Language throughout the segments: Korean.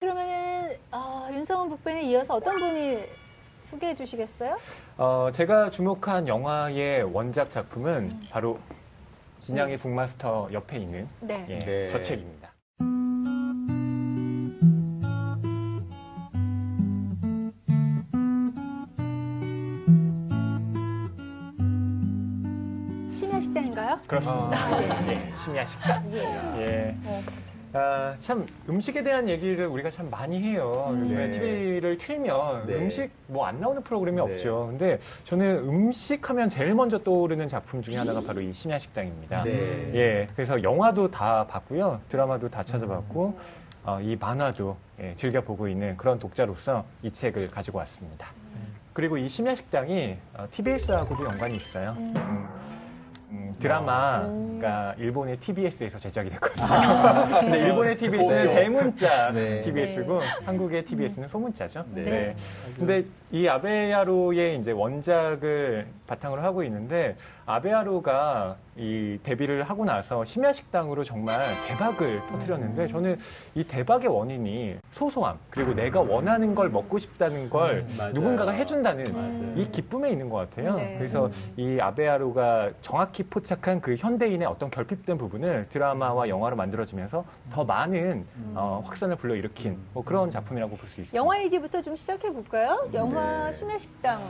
그러면은 어, 윤성훈 북배에 이어서 어떤 분이 소개해 주시겠어요? 어, 제가 주목한 영화의 원작 작품은 바로 진양의 북마스터 옆에 있는 네. 예, 네. 저 책입니다. 심야 식당인가요? 그렇습니다. 아, 네. 예, 심야 식당. 예. 예. 어. 아, 참 음식에 대한 얘기를 우리가 참 많이 해요. 요즘에 네. TV를 틀면 네. 음식 뭐 안 나오는 프로그램이 네. 없죠. 근데 저는 음식 하면 제일 먼저 떠오르는 작품 중에 하나가 바로 이 심야 식당입니다. 네. 예, 그래서 영화도 다 봤고요. 드라마도 다 찾아봤고, 어, 이 만화도 예, 즐겨 보고 있는 그런 독자로서 이 책을 가지고 왔습니다. 그리고 이 심야 식당이 어, TBS하고도 연관이 있어요. 음, 음, 드라마가 일본의 TBS에서 제작이 됐거든요. 근데 일본의 TBS는 그렇죠. 대문자 네. TBS고 한국의 TBS는 소문자죠. 네. 네. 근데 이 아베야로의 이제 원작을 바탕으로 하고 있는데 아베야로가 이 데뷔를 하고 나서 심야 식당으로 정말 대박을 터뜨렸는데 저는 이 대박의 원인이 소소함 그리고 내가 원하는 걸 먹고 싶다는 걸 음. 누군가가 해준다는 맞아요. 이 기쁨에 있는 것 같아요. 네. 그래서 이 아베야로가 정확히 포착한 그 현대인의 어떤 결핍된 부분을 드라마와 영화로 만들어지면서 더 많은 어, 확산을 불러일으킨 뭐 그런 작품이라고 볼 수 있습니다. 영화 얘기부터 좀 시작해 볼까요? 영화 네. 심야 식당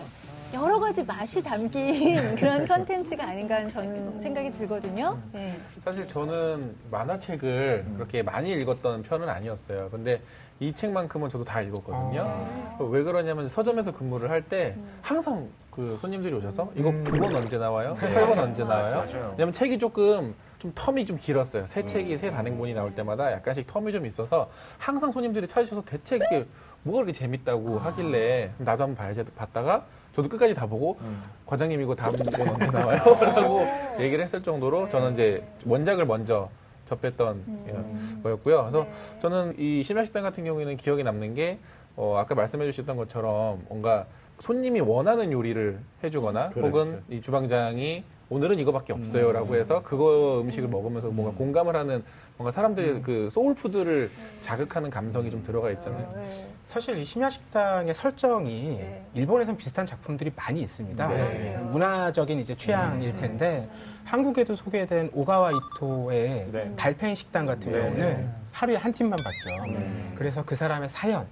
여러 가지 맛이 담긴 그런 컨텐츠가 아닌가 하는 저는 생각이 들거든요. 네. 사실 저는 만화책을 그렇게 많이 읽었던 편은 아니었어요. 근데 이 책만큼은 저도 다 읽었거든요. 왜 그러냐면 서점에서 근무를 할 때 항상 그 손님들이 오셔서 이거 9번 언제 나와요? 네. 8번 언제. 나와요? 맞아요. 왜냐면 책이 조금 좀 텀이 좀 길었어요. 새 책이 새 단행본이 나올 때마다 약간씩 텀이 좀 있어서 항상 손님들이 찾으셔서 대체 이게 뭐가 그렇게 재밌다고 하길래 나도 한번 봐야지 봤다가 저도 끝까지 다 보고 음. 과장님 이거 다음 번 언제 나와요? 라고 얘기를 했을 정도로 저는 이제 원작을 먼저 접했던 예, 거였고요. 그래서 네. 저는 이 심야식당 같은 경우에는 기억에 남는 게 어, 아까 말씀해 주셨던 것처럼 뭔가 손님이 원하는 요리를 해주거나 그렇죠. 혹은 이 주방장이 오늘은 이거밖에 없어요라고 해서 그거 음식을 먹으면서 뭔가 공감을 하는 뭔가 사람들의 그 소울푸드를 자극하는 감성이 좀 들어가 있잖아요. 네. 사실 이 심야 식당의 설정이 네. 일본에선 비슷한 작품들이 많이 있습니다. 네. 문화적인 이제 취향일 텐데 한국에도 소개된 오가와 이토의 네. 달팽이 식당 같은 네. 경우는 하루에 한 팀만 봤죠. 그래서 그 사람의 사연,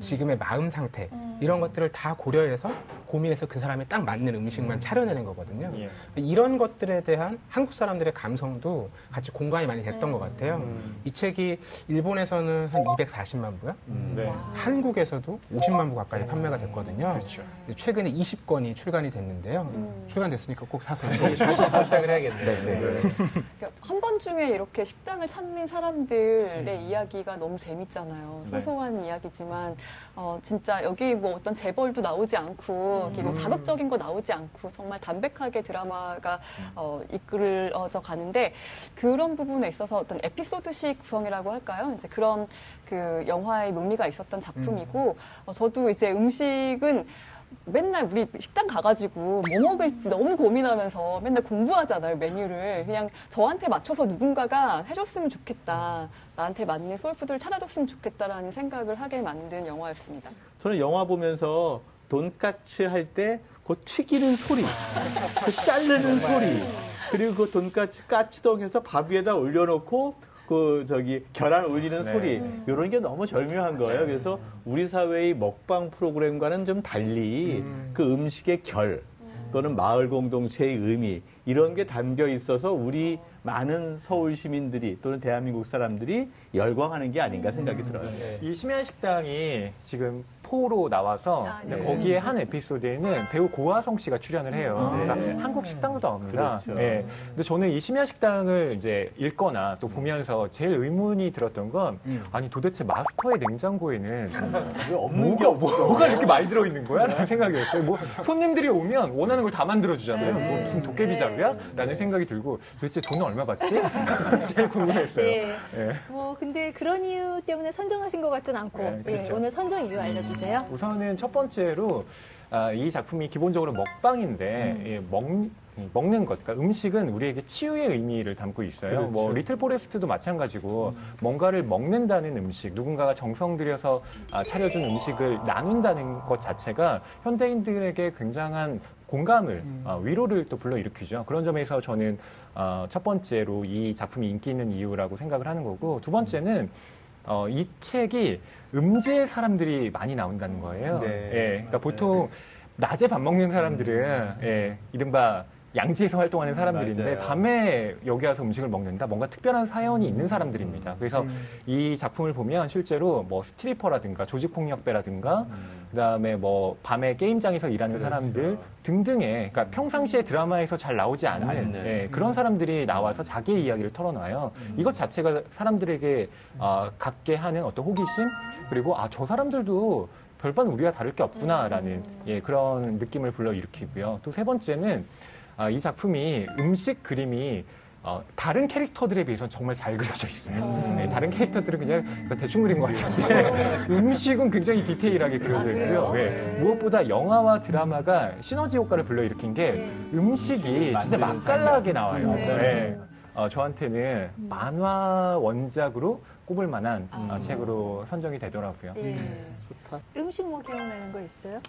지금의 마음 상태 이런 것들을 다 고려해서 고민해서 그 사람에 딱 맞는 음식만 차려내는 거거든요. 예. 이런 것들에 대한 한국 사람들의 감성도 같이 공감이 많이 됐던 것 같아요. 음. 이 책이 일본에서는 한 240만 부요? 네. 한국에서도 50만 부 가까이 판매가 됐거든요. 그렇죠. 최근에 20권이 출간이 됐는데요. 출간됐으니까 꼭 사서 시작을 해야겠네요. 네, 네. 그러니까 한번 중에 이렇게 식당을 찾는 사람들의 이야기가 너무 재밌잖아요. 네. 소소한 이야기지만 어, 진짜 여기 뭐 어떤 재벌도 나오지 않고 이렇게 뭐 자극적인 거 나오지 않고 정말 담백하게 드라마가 어, 이끌어져 가는데 그런 부분에 있어서 어떤 에피소드식 구성이라고 할까요? 이제 그런 그 영화의 묘미가 있었던 작품이고 어, 저도 이제 음식은 맨날 우리 식당 가가지고 뭐 먹을지 너무 고민하면서 맨날 공부하잖아요, 메뉴를. 그냥 저한테 맞춰서 누군가가 해줬으면 좋겠다. 나한테 맞는 soul food를 찾아줬으면 좋겠다라는 생각을 하게 만든 영화였습니다. 저는 영화 보면서 돈까츠 할 때 그 튀기는 소리, 그 자르는 소리, 그리고 그 돈까츠 가츠동해서 밥 위에다 올려놓고 그 저기 계란 올리는 네. 소리 이런 게 너무 절묘한 거예요. 그래서 우리 사회의 먹방 프로그램과는 좀 달리 그 음식의 결 또는 마을 공동체의 의미 이런 게 담겨 있어서 우리 많은 서울 시민들이 또는 대한민국 사람들이 열광하는 게 아닌가 생각이 들어요. 네. 이 심야 식당이 지금 포로 나와서 아, 네. 거기에 한 에피소드에는 배우 고화성 씨가 출연을 해요. 음. 그래서 네. 한국 식당도 나옵니다. 그렇죠. 네. 근데 저는 이 심야 식당을 이제 읽거나 또 보면서 제일 의문이 들었던 건 음. 아니 도대체 마스터의 냉장고에는 왜 없는 게 없어? 뭐가 이렇게 많이 들어 있는 거야? 라는 생각이었어요. 뭐 손님들이 오면 원하는 걸 다 만들어 주잖아요. 네. 뭐 무슨 도깨비 자루 야? 라는 생각이 들고 도대체 돈은 얼마 받지? 제일 궁금했어요. 네. 예. 뭐 근데 그런 이유 때문에 선정하신 것 같진 않고 네, 그렇죠. 예, 오늘 선정 이유 알려주세요. 우선은 첫 번째로 아, 이 작품이 기본적으로 먹방인데 예, 먹이 먹는 것, 그러니까 음식은 우리에게 치유의 의미를 담고 있어요. 그렇죠. 뭐 리틀 포레스트도 마찬가지고 뭔가를 먹는다는 음식, 누군가가 정성 들여서 아, 차려준 음식을 나눈다는 것 자체가 현대인들에게 굉장한 공감을, 아, 위로를 또 불러일으키죠. 그런 점에서 저는 어, 첫 번째로 이 작품이 인기 있는 이유라고 생각을 하는 거고 두 번째는 어, 이 책이 음지의 사람들이 많이 나온다는 거예요. 네. 예, 그러니까 보통 낮에 밥 먹는 사람들은 예, 이른바 양지에서 활동하는 사람들인데 맞아요. 밤에 여기 와서 음식을 먹는다 뭔가 특별한 사연이 있는 사람들입니다. 그래서 음. 이 작품을 보면 실제로 뭐 스트리퍼라든가 조직폭력배라든가 그다음에 뭐 밤에 게임장에서 일하는 그렇죠. 사람들 등등의 그러니까 평상시에 드라마에서 잘 나오지 않는. 예, 그런 사람들이 나와서 자기의 이야기를 털어놔요. 이것 자체가 사람들에게 아, 갖게 하는 어떤 호기심 그리고 아 저 사람들도 별반 우리가 다를 게 없구나라는 예, 그런 느낌을 불러 일으키고요. 또 세 번째는 아, 이 작품이 음식 그림이 어, 다른 캐릭터들에 비해서 정말 잘 그려져 있어요. 네, 다른 캐릭터들은 그냥 대충 그린 것 같은데 음식은 굉장히 디테일하게 그려져 아, 그래요? 있고요. 예, 네. 무엇보다 영화와 드라마가 시너지 효과를 불러일으킨 게 네. 음식이 진짜 맛깔나게 나와요. 네. 네. 어, 저한테는 만화 원작으로 꼽을 만한 아. 어, 책으로 선정이 되더라고요. 예. 좋다. 음식 뭐 기억나는 거 있어요?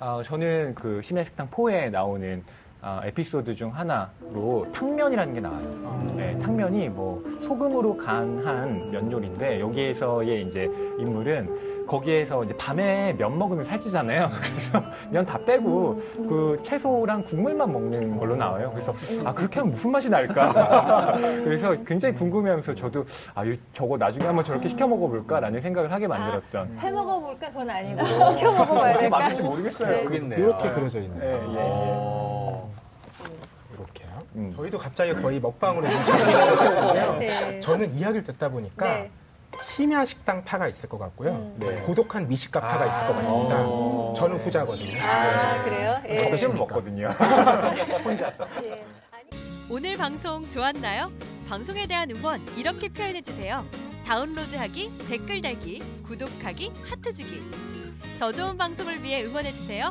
아, 저는 그 심야식당 4에 나오는 아, 에피소드 중 하나로 탕면이라는 게 나와요. 네, 탕면이 뭐 소금으로 간한 면 요리인데 여기에서의 이제 인물은 거기에서 이제 밤에 면 먹으면 살찌잖아요. 그래서 면 다 빼고 그 채소랑 국물만 먹는 걸로 나와요. 그래서 아 그렇게 하면 무슨 맛이 날까? 그래서 굉장히 궁금해하면서 저도 아 이- 저거 나중에 한번 저렇게 시켜 먹어볼까라는 생각을 하게 만들었던. 해 먹어볼까? 그건 아니고 시켜 먹어봐야 될까? 맞는지 모르겠어요. 네. 이렇게 그려져 있는 예, 거예요. 예, 예. 음. 저희도 갑자기 거의 먹방으로 인식하는데요. 네. 저는 이야기를 듣다 보니까 네. 심야 식당 파가 있을 것 같고요. 음. 네. 고독한 미식가 파가 아. 있을 것 같습니다. 어. 저는 후자거든요. 아 그래요? 예. 점심을 먹거든요. 예. 오늘 방송 좋았나요? 방송에 대한 응원 이렇게 표현해 주세요. 다운로드하기, 댓글 달기, 구독하기, 하트 주기. 더 좋은 방송을 위해 응원해 주세요.